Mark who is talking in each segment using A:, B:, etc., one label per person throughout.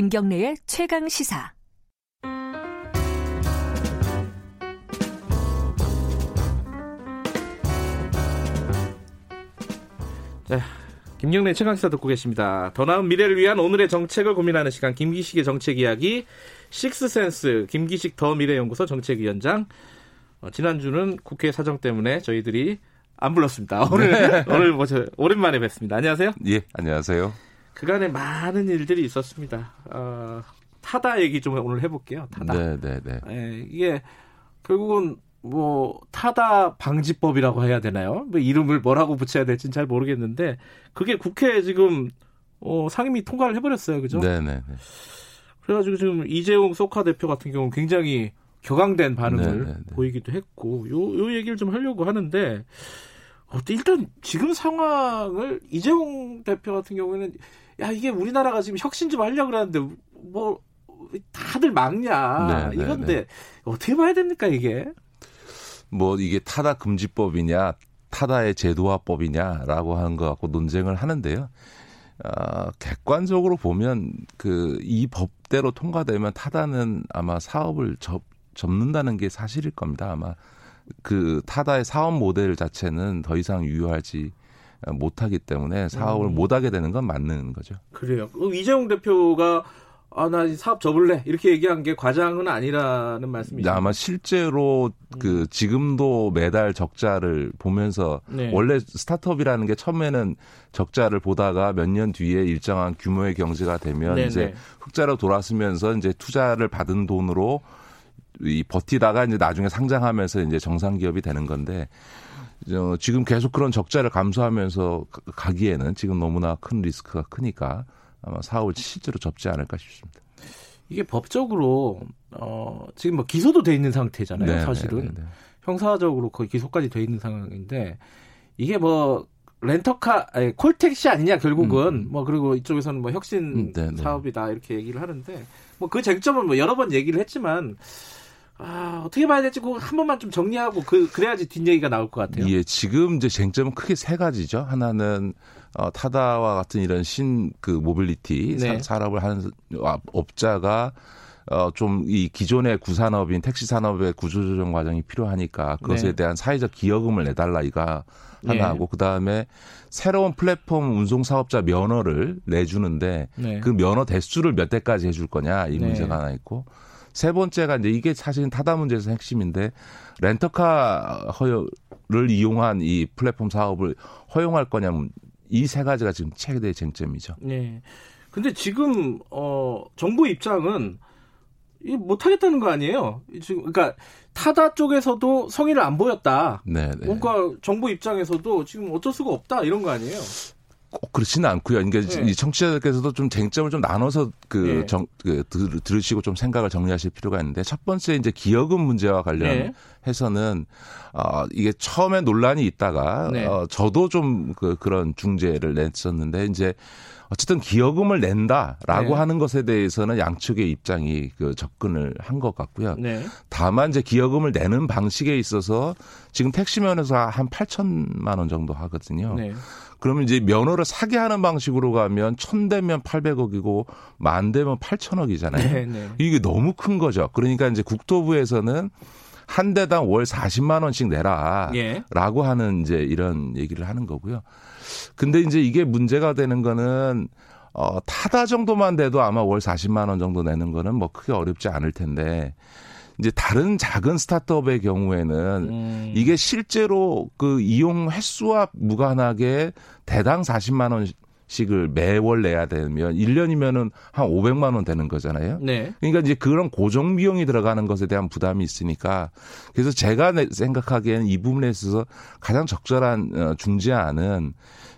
A: 김경래의 최강 시사.
B: 네, 김경래 최강 시사 듣고 계십니다. 더 나은 미래를 위한 오늘의 정책을 고민하는 시간 김기식의 정책 이야기 식스센스 김기식 더 미래연구소 정책위원장 어, 지난주는 국회 사정 때문에 저희들이 안 불렀습니다. 오늘 네. 오늘 뭐 저, 오랜만에 뵙습니다. 안녕하세요.
C: 예, 안녕하세요.
B: 그간에 많은 일들이 있었습니다. 어, 타다 얘기 좀 오늘 해볼게요. 타다.
C: 네, 네, 네.
B: 예, 이게 결국은 뭐 타다 방지법이라고 해야 되나요? 뭐 이름을 뭐라고 붙여야 될지는 잘 모르겠는데 그게 국회에 지금 어, 상임위 통과를 해버렸어요, 그죠?
C: 네, 네, 네.
B: 그래가지고 지금 이재용 소카 대표 같은 경우는 굉장히 격앙된 반응을 네네네. 네, 네. 보이기도 했고 요, 요 얘기를 좀 하려고 하는데 어, 일단 지금 상황을 이재용 대표 같은 경우에는 야 이게 우리나라가 지금 혁신 좀 하려고 그러는데 뭐 다들 막냐 네네네. 이건데 어떻게 봐야 됩니까 이게?
C: 뭐 이게 타다 금지법이냐 타다의 제도화법이냐라고 하는 것 갖고 논쟁을 하는데요. 어, 객관적으로 보면 그 이 법대로 통과되면 타다는 아마 사업을 접, 접는다는 게 사실일 겁니다. 아마 그 타다의 사업 모델 자체는 더 이상 유효하지 못하기 때문에 사업을 음. 못하게 되는 건 맞는 거죠.
B: 그래요. 이재용 대표가 아, 나 사업 접을래. 이렇게 얘기한 게 과장은 아니라는 말씀이죠.
C: 아마 실제로 그 음. 지금도 매달 적자를 보면서 네. 원래 스타트업이라는 게 처음에는 적자를 보다가 몇 년 뒤에 일정한 규모의 경제가 되면 네네. 이제 네. 흑자로 돌아서면서 이제 투자를 받은 돈으로 이 버티다가 이제 나중에 상장하면서 이제 정상 기업이 되는 건데 어, 지금 계속 그런 적자를 감수하면서 가기에는 지금 너무나 큰 리스크가 크니까 아마 사업을 실제로 접지 않을까 싶습니다.
B: 이게 법적으로 어 지금 뭐 기소도 돼 있는 상태잖아요. 네, 사실은 네, 네, 네. 형사적으로 거의 기소까지 돼 있는 상황인데 이게 뭐 렌터카 아니, 콜택시 아니냐 결국은 음. 음. 뭐 그리고 이쪽에서는 뭐 혁신 음, 네, 네. 사업이다 이렇게 얘기를 하는데 뭐 그 쟁점은 뭐 여러 번 얘기를 했지만 아, 어떻게 봐야 될지 한 번만 좀 정리하고 그 그래야지 뒷얘기가 나올 것 같아요.
C: 예, 지금 이제 쟁점은 크게 세 가지죠. 하나는 어, 타다와 같은 이런 신 그 모빌리티 네. 사, 업을 하는 업자가 어, 좀 이 기존의 구산업인 택시 산업의 구조조정 과정이 필요하니까 그것에 네. 대한 사회적 기여금을 내달라 이가 하나하고 네. 그 다음에 새로운 플랫폼 운송 사업자 면허를 내주는데 네. 그 면허 대수를 몇 대까지 해줄 거냐 이 네. 문제가 하나 있고 세 번째가 이제 이게 사실은 타다 문제에서 핵심인데 렌터카 허여를 이용한 이 플랫폼 사업을 허용할 거냐면 이 세 가지가 지금 최대의 쟁점이죠.
B: 네. 근데 지금 어 정부 입장은 이 못하겠다는 거 아니에요? 지금 그러니까 타다 쪽에서도 성의를 안 보였다. 네, 네. 뭔가 정부 입장에서도 지금 어쩔 수가 없다 이런 거 아니에요?
C: 꼭 그렇지는 않고요. 그러니까 네. 이 청취자들께서도 좀 쟁점을 좀 나눠서 그, 네. 정, 그 들, 으시고 좀 생각을 정리하실 필요가 있는데 첫 번째 이제 기여금 문제와 관련해서는 네. 어, 이게 처음에 논란이 있다가 네. 어, 저도 좀 그, 그런 중재를 냈었는데 이제 어쨌든 기여금을 낸다라고 네. 하는 것에 대해서는 양측의 입장이 그 접근을 한 것 같고요. 네. 다만 이제 기여금을 내는 방식에 있어서 지금 택시면에서 한 8천만 원 정도 하거든요. 네. 그러면 이제 면허를 사게 하는 방식으로 가면 천 대면 800억이고 만 대면 8천억이잖아요. 네, 네. 이게 너무 큰 거죠. 그러니까 이제 국토부에서는 한 대당 월 40만 원씩 내라라고 예. 하는 이제 이런 얘기를 하는 거고요. 근데 이제 이게 문제가 되는 거는 어 타다 정도만 돼도 아마 월 40만 원 정도 내는 거는 뭐 크게 어렵지 않을 텐데 이제 다른 작은 스타트업의 경우에는 음. 이게 실제로 그 이용 횟수와 무관하게 대당 40만 원 씩을 매월 내야 되면 1년이면은 한 500만 원 되는 거잖아요. 네. 그러니까 이제 그런 고정 비용이 들어가는 것에 대한 부담이 있으니까 그래서 제가 생각하기에는 이 부분에 있어서 가장 적절한 어, 중재안은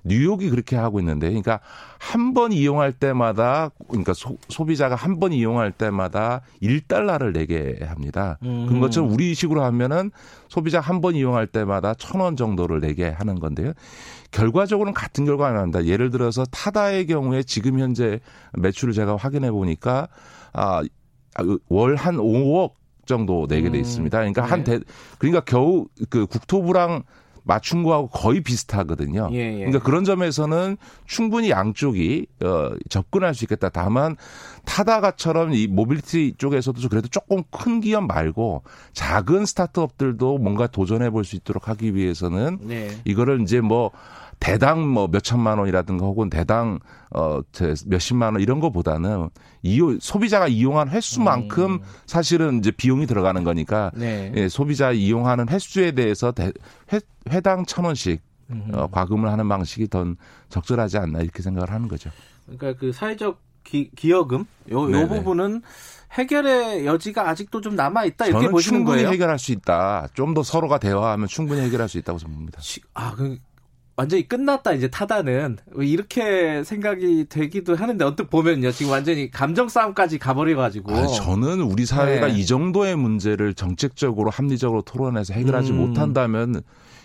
C: 뉴욕이 그렇게 하고 있는데 그러니까 한 번 이용할 때마다 그러니까 소, 비자가 한 번 이용할 때마다 1달러를 내게 합니다. 음. 그런 것처럼 우리 식으로 하면은 소비자 한 번 이용할 때마다 천원 정도를 내게 하는 건데요. 결과적으로는 같은 결과가 나옵니다. 예를 들어서 타다의 경우에 지금 현재 매출을 제가 확인해 보니까 아, 월 한 5억 정도 내게 돼 음. 있습니다. 그러니까 네. 한 대, 그러니까 겨우 그 국토부랑 맞춘 거하고 거의 비슷하거든요. 예, 예. 그러니까 그런 점에서는 충분히 양쪽이 어, 접근할 수 있겠다. 다만 타다가처럼 이 모빌리티 쪽에서도 그래도 조금 큰 기업 말고 작은 스타트업들도 뭔가 도전해 볼 수 있도록 하기 위해서는 네. 이거를 이제 뭐 대당 뭐 몇천만 원이라든가 혹은 대당 어 몇십만 원 이런 거보다는 이용 소비자가 이용한 횟수만큼 음. 사실은 이제 비용이 들어가는 거니까 네. 예, 소비자 이용하는 횟수에 대해서 대, 회, 회당 천 원씩 어, 과금을 하는 방식이 더 적절하지 않나 이렇게 생각을 하는 거죠.
B: 그러니까 그 사회적 기, 기여금 요, 요 부분은 해결의 여지가 아직도 좀 남아 있다 이렇게 보시는
C: 충분히
B: 거예요.
C: 해결할 수 있다. 좀 더 서로가 대화하면 충분히 해결할 수 있다고 봅니다.
B: 아, 그 완전히 끝났다 이제 타다는 이렇게 생각이 되기도 하는데 언뜻 보면요 지금 완전히 감정 싸움까지 가버려가지고 아,
C: 저는 우리 사회가 네. 이 정도의 문제를 정책적으로 합리적으로 토론해서 해결하지 음. 못한다면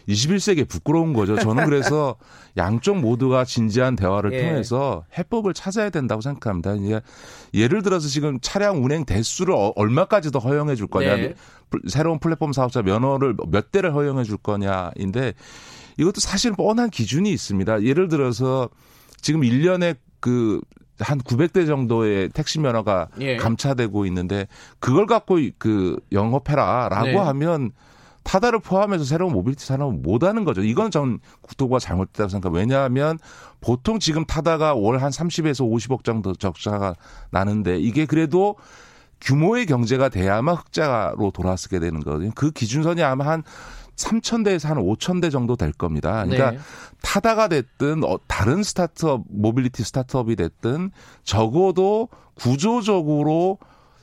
C: 21세기에 부끄러운 거죠. 저는 그래서 양쪽 모두가 진지한 대화를 예. 통해서 해법을 찾아야 된다고 생각합니다. 이제 예를 들어서 지금 차량 운행 대수를 어, 얼마까지 더 허용해 줄 거냐, 네. 새로운 플랫폼 사업자 면허를 몇 대를 허용해 줄 거냐인데 이것도 사실 뻔한 기준이 있습니다. 예를 들어서 지금 1년에 그한 900대 정도의 택시 면허가 예. 감차되고 있는데 그걸 갖고 그 영업해라라고 네. 하면 타다를 포함해서 새로운 모빌리티 산업은 못 하는 거죠. 이건 전 국토부가 잘못됐다고 생각합니다. 왜냐하면 보통 지금 타다가 월 한 30에서 50억 정도 적자가 나는데 이게 그래도 규모의 경제가 돼야만 흑자로 돌아서게 되는 거거든요. 그 기준선이 아마 한 3,000대에서 한 5,000대 정도 될 겁니다. 그러니까 네. 타다가 됐든 어, 다른 스타트업 모빌리티 스타트업이 됐든 적어도 구조적으로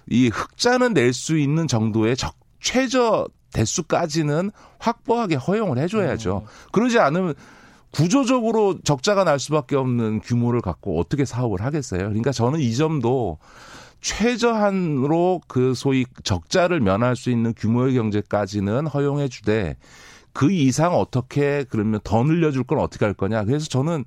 C: 이 흑자는 낼 수 있는 정도의 적, 최저 대수까지는 확보하게 허용을 해줘야죠. 음. 그러지 않으면 구조적으로 적자가 날 수밖에 없는 규모를 갖고 어떻게 사업을 하겠어요. 그러니까 저는 이 점도 최저한으로 그 소위 적자를 면할 수 있는 규모의 경제까지는 허용해 주되 그 이상 어떻게 그러면 더 늘려줄 건 어떻게 할 거냐. 그래서 저는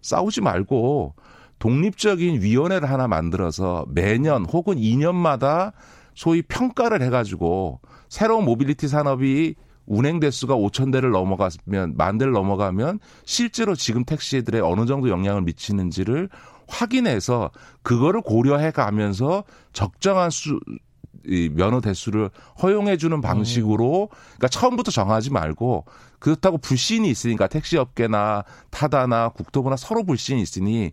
C: 싸우지 말고 독립적인 위원회를 하나 만들어서 매년 혹은 2년마다 소위 평가를 해가지고 새로운 모빌리티 산업이 운행 대수가 5천 대를 넘어가면 만 대를 넘어가면 실제로 지금 택시들의 어느 정도 영향을 미치는지를 확인해서 그거를 고려해 가면서 적정한 수, 이 면허 대수를 허용해 주는 방식으로 그러니까 처음부터 정하지 말고 그렇다고 불신이 있으니까 택시 업계나 타다나 국토부나 서로 불신이 있으니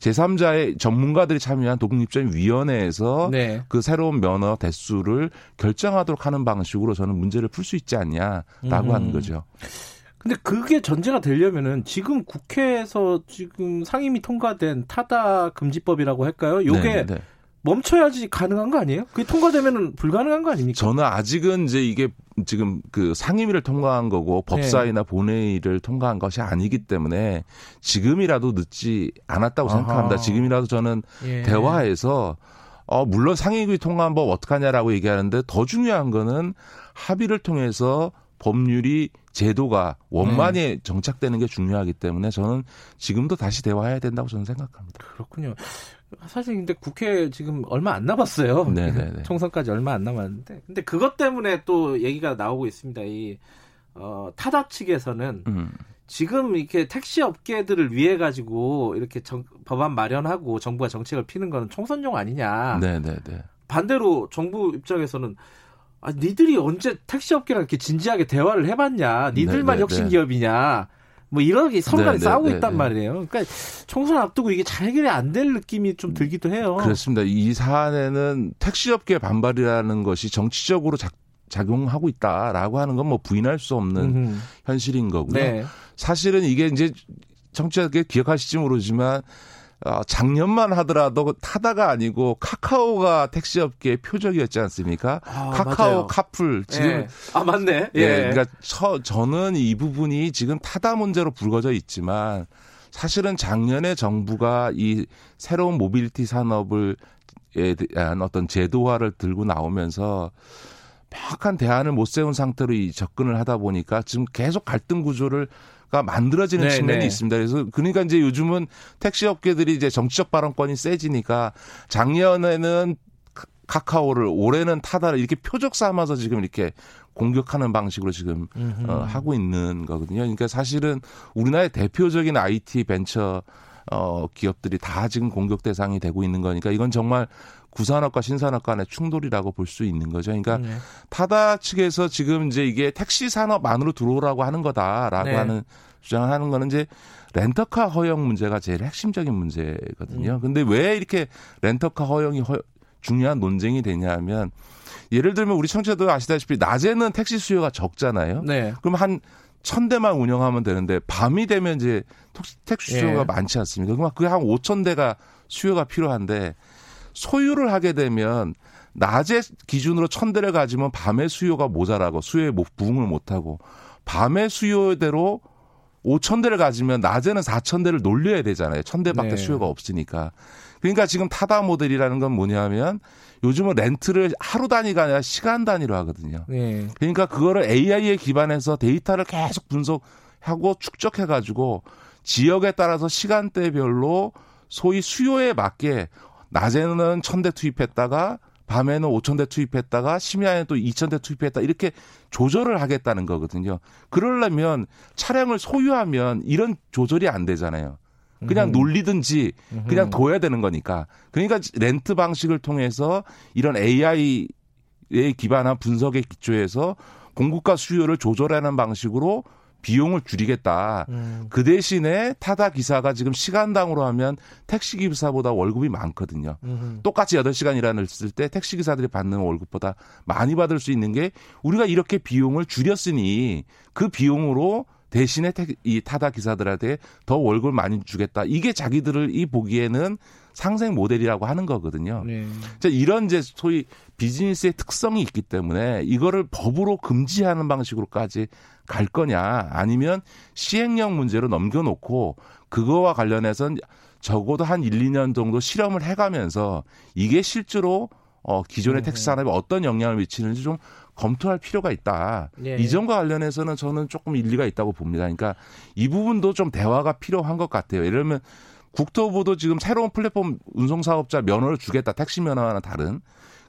C: 제3자의 전문가들이 참여한 독립적인 위원회에서 네. 그 새로운 면허 대수를 결정하도록 하는 방식으로 저는 문제를 풀 수 있지 않냐라고 음. 하는 거죠.
B: 근데 그게 전제가 되려면은 지금 국회에서 지금 상임위 통과된 타다 금지법이라고 할까요? 요게 네, 네. 멈춰야지 가능한 거 아니에요? 그게 통과되면은 불가능한 거 아닙니까?
C: 저는 아직은 이제 이게 지금 그 상임위를 통과한 거고 법사위나 네. 본회의를 통과한 것이 아니기 때문에 지금이라도 늦지 않았다고 아하. 생각합니다. 지금이라도 저는 예. 대화에서 어 물론 상임위 통과한 법 어떡하냐라고 얘기하는데 더 중요한 거는 합의를 통해서 법률이 제도가 원만히 네. 정착되는 게 중요하기 때문에 저는 지금도 다시 대화해야 된다고 저는 생각합니다.
B: 그렇군요. 사실 근데 국회 지금 얼마 안 남았어요. 네네네. 네, 네. 총선까지 얼마 안 남았는데, 근데 그것 때문에 또 얘기가 나오고 있습니다. 이 어, 타다 측에서는 음. 지금 이렇게 택시 업계들을 위해 가지고 이렇게 정, 법안 마련하고 정부가 정책을 피는 거는 총선용 아니냐. 네네네. 반대로 정부 입장에서는 아, 니들이 언제 택시 업계랑 이렇게 진지하게 대화를 해봤냐? 니들만 네, 네, 혁신 네. 기업이냐? 뭐 이렇게 서로 간에 싸우고 네, 있단 말이에요. 그러니까 총선 앞두고 이게 잘 해결이 안 될 느낌이 좀 들기도 해요.
C: 그렇습니다. 이 사안에는 택시업계 반발이라는 것이 정치적으로 작, 작용하고 있다라고 하는 건 뭐 부인할 수 없는 음흠. 현실인 거고요. 네. 사실은 이게 이제 정치자께 기억하실지 모르지만 어, 작년만 하더라도 타다가 아니고 카카오가 택시업계의 표적이었지 않습니까? 아, 카카오 맞아요. 카풀 지금 예.
B: 아 맞네.
C: 예. 예. 그러니까 저, 저는 이 부분이 지금 타다 문제로 불거져 있지만 사실은 작년에 정부가 이 새로운 모빌리티 산업을 에 대한 어떤 제도화를 들고 나오면서 명확한 대안을 못 세운 상태로 이 접근을 하다 보니까 지금 계속 갈등 구조를 가 만들어지는 네, 측면이 네. 있습니다. 그래서 그러니까 이제 요즘은 택시 업계들이 이제 정치적 발언권이 세지니까 작년에는 카카오를 올해는 타다를 이렇게 표적 삼아서 지금 이렇게 공격하는 방식으로 지금 어, 하고 있는 거거든요. 그러니까 사실은 우리나라의 대표적인 IT 벤처 어, 기업들이 다 지금 공격 대상이 되고 있는 거니까 이건 정말 구산업과 신산업 간의 충돌이라고 볼 수 있는 거죠. 그러니까 네. 타다 측에서 지금 이제 이게 택시 산업 안으로 들어오라고 하는 거다라고 네. 하는 주장을 하는 거는 이제 렌터카 허용 문제가 제일 핵심적인 문제거든요. 음. 근데 왜 이렇게 렌터카 허용이 허, 중요한 논쟁이 되냐면 예를 들면 우리 청취자도 아시다시피 낮에는 택시 수요가 적잖아요. 네. 그럼 한 천 대만 운영하면 되는데 밤이 되면 이제 택시 수요가 예. 많지 않습니까? 그럼 그게 한 오천 대가 수요가 필요한데 소유를 하게 되면 낮에 기준으로 천 대를 가지면 밤에 수요가 모자라고 수요에 부응을 못하고 밤에 수요대로 5천 대를 가지면 낮에는 4천 대를 놀려야 되잖아요. 천 대밖에 네. 수요가 없으니까. 그러니까 지금 타다 모델이라는 건 뭐냐면 요즘은 렌트를 하루 단위가 아니라 시간 단위로 하거든요. 네. 그러니까 그거를 AI에 기반해서 데이터를 계속 분석하고 축적해 가지고 지역에 따라서 시간대별로 소위 수요에 맞게 낮에는 천 대 투입했다가 밤에는 5천 대 투입했다가 심야에는 또 2천 대 투입했다 이렇게 조절을 하겠다는 거거든요. 그러려면 차량을 소유하면 이런 조절이 안 되잖아요. 그냥 음. 놀리든지 그냥 음. 둬야 되는 거니까. 그러니까 렌트 방식을 통해서 이런 AI에 기반한 분석의 기초에서 공급과 수요를 조절하는 방식으로 비용을 줄이겠다. 음. 그 대신에 타다 기사가 지금 시간당으로 하면 택시 기사보다 월급이 많거든요. 음. 똑같이 8시간 일하는 때 택시 기사들이 받는 월급보다 많이 받을 수 있는 게 우리가 이렇게 비용을 줄였으니 그 비용으로 대신에 이 타다 기사들한테 더 월급을 많이 주겠다. 이게 자기들을 이 보기에는 상생 모델이라고 하는 거거든요. 네. 이런 이제 소위 비즈니스의 특성이 있기 때문에 이거를 법으로 금지하는 방식으로까지 갈 거냐 아니면 시행령 문제로 넘겨놓고 그거와 관련해서 적어도 한 1, 2년 정도 실험을 해가면서 이게 실제로 어, 기존의 택시 산업에 어떤 영향을 미치는지 좀 검토할 필요가 있다. 예. 이 점과 관련해서는 저는 조금 일리가 있다고 봅니다. 그러니까 이 부분도 좀 대화가 필요한 것 같아요. 예를 들면 국토부도 지금 새로운 플랫폼 운송사업자 면허를 주겠다. 택시 면허와는 다른.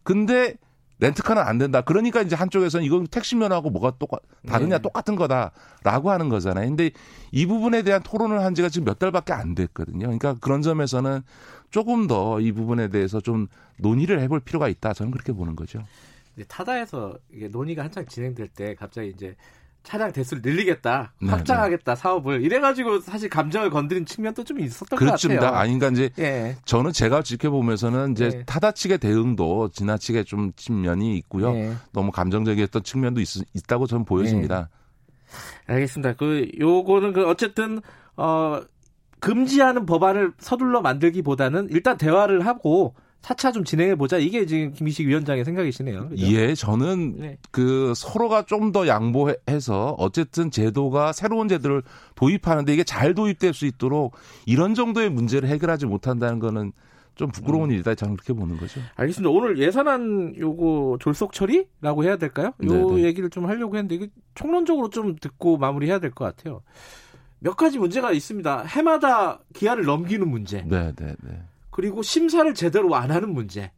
C: 근데 렌트카는 안 된다. 그러니까 이제 한쪽에서는 이건 택시 면허하고 뭐가 똑같 다르냐 네. 똑같은 거다라고 하는 거잖아요. 근데 이 부분에 대한 토론을 한 지가 지금 몇 달밖에 안 됐거든요. 그러니까 그런 점에서는 조금 더 이 부분에 대해서 좀 논의를 해볼 필요가 있다. 저는 그렇게 보는 거죠.
B: 타다에서 이게 논의가 한창 진행될 때 갑자기 이제 차량 대수를 늘리겠다, 네, 확장하겠다 네. 사업을 이래가지고 사실 감정을 건드린 측면도 좀 있었던
C: 그렇습니다.
B: 것 같아요.
C: 아닌가 이제 예. 저는 제가 지켜보면서는 이제 예. 타다 측의 대응도 지나치게 좀 측면이 있고요. 예. 너무 감정적이었던 측면도 있, 다고 저는 보여집니다.
B: 예. 알겠습니다. 그 요거는 그 어쨌든 어 금지하는 법안을 서둘러 만들기보다는 일단 대화를 하고 차차 좀 진행해 보자. 이게 지금 김희식 위원장의 생각이시네요.
C: 그죠? 예, 저는 네. 그 서로가 좀 더 양보해서 어쨌든 제도가 새로운 제도를 도입하는데 이게 잘 도입될 수 있도록 이런 정도의 문제를 해결하지 못한다는 거는 좀 부끄러운 음. 일이다 저는 그렇게 보는 거죠.
B: 알겠습니다. 오늘 예산안 요거 졸속 처리라고 해야 될까요? 요 네네. 네. 얘기를 좀 하려고 했는데 이게 총론적으로 좀 듣고 마무리해야 될 것 같아요. 몇 가지 문제가 있습니다. 해마다 기한을 넘기는 문제. 네, 네, 네. 그리고 심사를 제대로 안 하는 문제.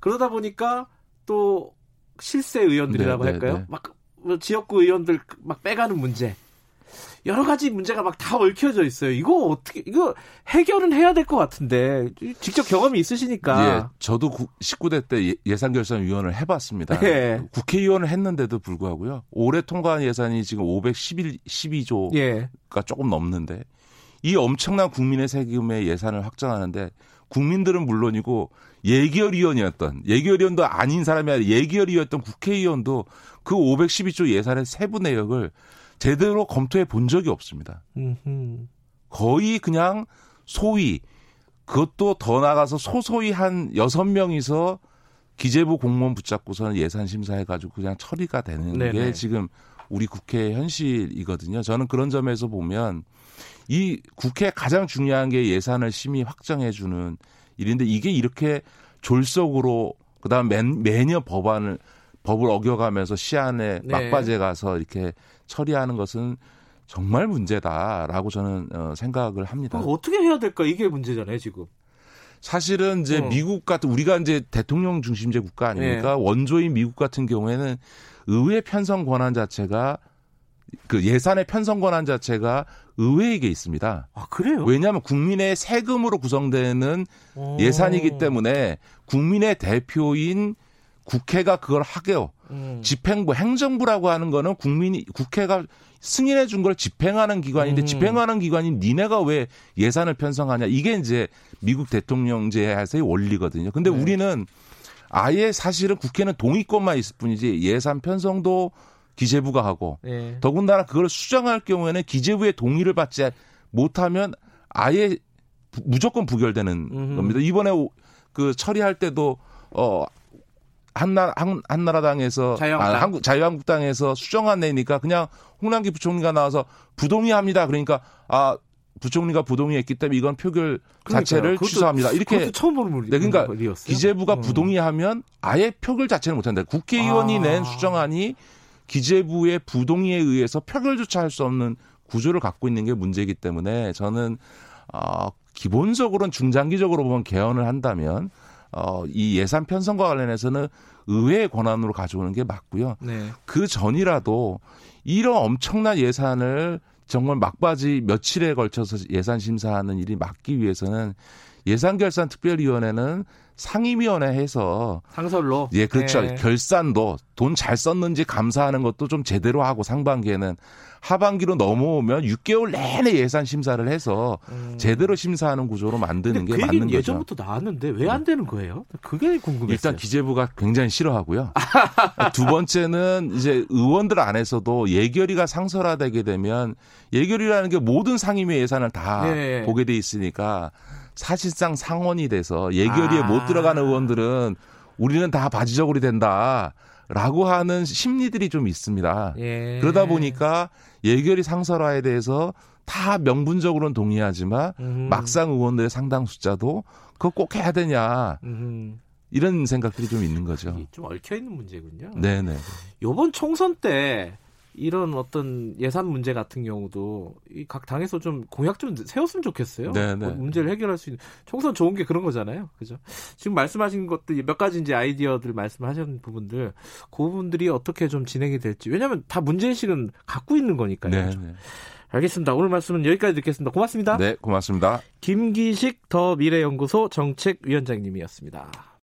B: 그러다 보니까 또 실세 의원들이라고 네, 네 할까요? 네, 네. 막 지역구 의원들 막 빼가는 문제. 여러 가지 문제가 막 다 얽혀져 있어요. 이거 어떻게 이거 해결은 해야 될 것 같은데 직접 경험이 있으시니까.
C: 예, 저도 19대 때 예, 산결산위원을 해봤습니다. 예. 국회의원을 했는데도 불구하고요. 올해 통과한 예산이 지금 511 12조가 예. 조금 넘는데 이 엄청난 국민의 세금의 예산을 확정하는데 국민들은 물론이고 예결위원이었던 예결위원도 아닌 사람이 아니라 예결위였던 국회의원도 그 512조 예산의 세부 내역을 제대로 검토해 본 적이 없습니다. 거의 그냥 소위 그것도 더 나가서 소소히 한 여섯 명이서 기재부 공무원 붙잡고서는 예산 심사해 가지고 그냥 처리가 되는 네네. 게 지금 우리 국회 현실이거든요. 저는 그런 점에서 보면 이 국회 가장 중요한 게 예산을 심의 확정해 주는 일인데 이게 이렇게 졸속으로 그다음 매, 매년 법안을 법을 어겨가면서 시안에 네. 막바지에 가서 이렇게 처리하는 것은 정말 문제다라고 저는 어, 생각을 합니다.
B: 어떻게 해야 될까 이게 문제잖아요 지금.
C: 사실은 이제 어. 미국 같은 우리가 이제 대통령 중심제 국가 아닙니까? 네. 원조인 미국 같은 경우에는 의회 편성 권한 자체가 그 예산의 편성 권한 자체가 의회에게 있습니다.
B: 아, 그래요?
C: 왜냐하면 국민의 세금으로 구성되는 오. 예산이기 때문에 국민의 대표인 국회가 그걸 하게요. 음. 집행부, 행정부라고 하는 거는 국민이, 국회가 승인해 준 걸 집행하는 기관인데 음. 집행하는 기관인 니네가 왜 예산을 편성하냐. 이게 이제 미국 대통령제에서의 원리거든요. 근데 네. 우리는 아예 사실은 국회는 동의권만 있을 뿐이지 예산 편성도 기재부가 하고 네. 더군다나 그걸 수정할 경우에는 기재부의 동의를 받지 못하면 아예 무조건 부결되는 음흠. 겁니다. 이번에 그 처리할 때도 어 한나 한, 한나라당에서 자유한국당. 아, 한국 자유한국당에서 수정안 내니까 그냥 홍남기 부총리가 나와서 부동의합니다. 그러니까 아 부총리가 부동의했기 때문에 이건 표결 자체를 그것도, 취소합니다. 이렇게
B: 처음 보는 물
C: 네, 그러니까 일이었어요? 기재부가 어. 부동의하면 아예 표결 자체를 못한다. 국회의원이 아. 낸 수정안이 기재부의 부동의에 의해서 표결조차 할 수 없는 구조를 갖고 있는 게 문제이기 때문에 저는 어, 기본적으로는 중장기적으로 보면 개헌을 한다면 어, 이 예산 편성과 관련해서는 의회의 권한으로 가져오는 게 맞고요. 네. 그 전이라도 이런 엄청난 예산을 정말 막바지 며칠에 걸쳐서 예산 심사하는 일이 막기 위해서는 예산결산 특별위원회는 상임위원회 해서
B: 상설로
C: 예 그렇죠 네. 결산도 돈 잘 썼는지 감사하는 것도 좀 제대로 하고 상반기에는 하반기로 넘어오면 6개월 내내 예산 심사를 해서 음. 제대로 심사하는 구조로 만드는 게그 맞는 거죠.
B: 예전부터 나왔는데 왜 안 되는 거예요? 그게 궁금해요.
C: 일단 기재부가 굉장히 싫어하고요. 두 번째는 이제 의원들 안에서도 예결위가 상설화되게 되면 예결위라는 게 모든 상임위 예산을 다 네. 보게 돼 있으니까 사실상 상원이 돼서 예결위에 아. 못 들어가는 의원들은 우리는 다 바지저고리 된다. 라고 하는 심리들이 좀 있습니다. 예. 그러다 보니까 예결위 상설화에 대해서 다 명분적으로는 동의하지만 음. 막상 의원들의 상당 숫자도 그거 꼭 해야 되냐. 음. 이런 생각들이 좀 있는 거죠.
B: 좀 얽혀 있는 문제군요.
C: 네네.
B: 요번 총선 때 이런 어떤 예산 문제 같은 경우도 이 각 당에서 좀 공약 좀 세웠으면 좋겠어요. 네, 네. 뭐 문제를 해결할 수 있는 총선 좋은 게 그런 거잖아요. 그죠? 지금 말씀하신 것들 몇 가지 이제 아이디어들 말씀하신 부분들 그 부분들이 어떻게 좀 진행이 될지 왜냐하면 다 문제의식은 갖고 있는 거니까요. 네, 네. 알겠습니다. 오늘 말씀은 여기까지 듣겠습니다. 고맙습니다.
C: 네, 고맙습니다.
B: 김기식 더 미래연구소 정책위원장님이었습니다.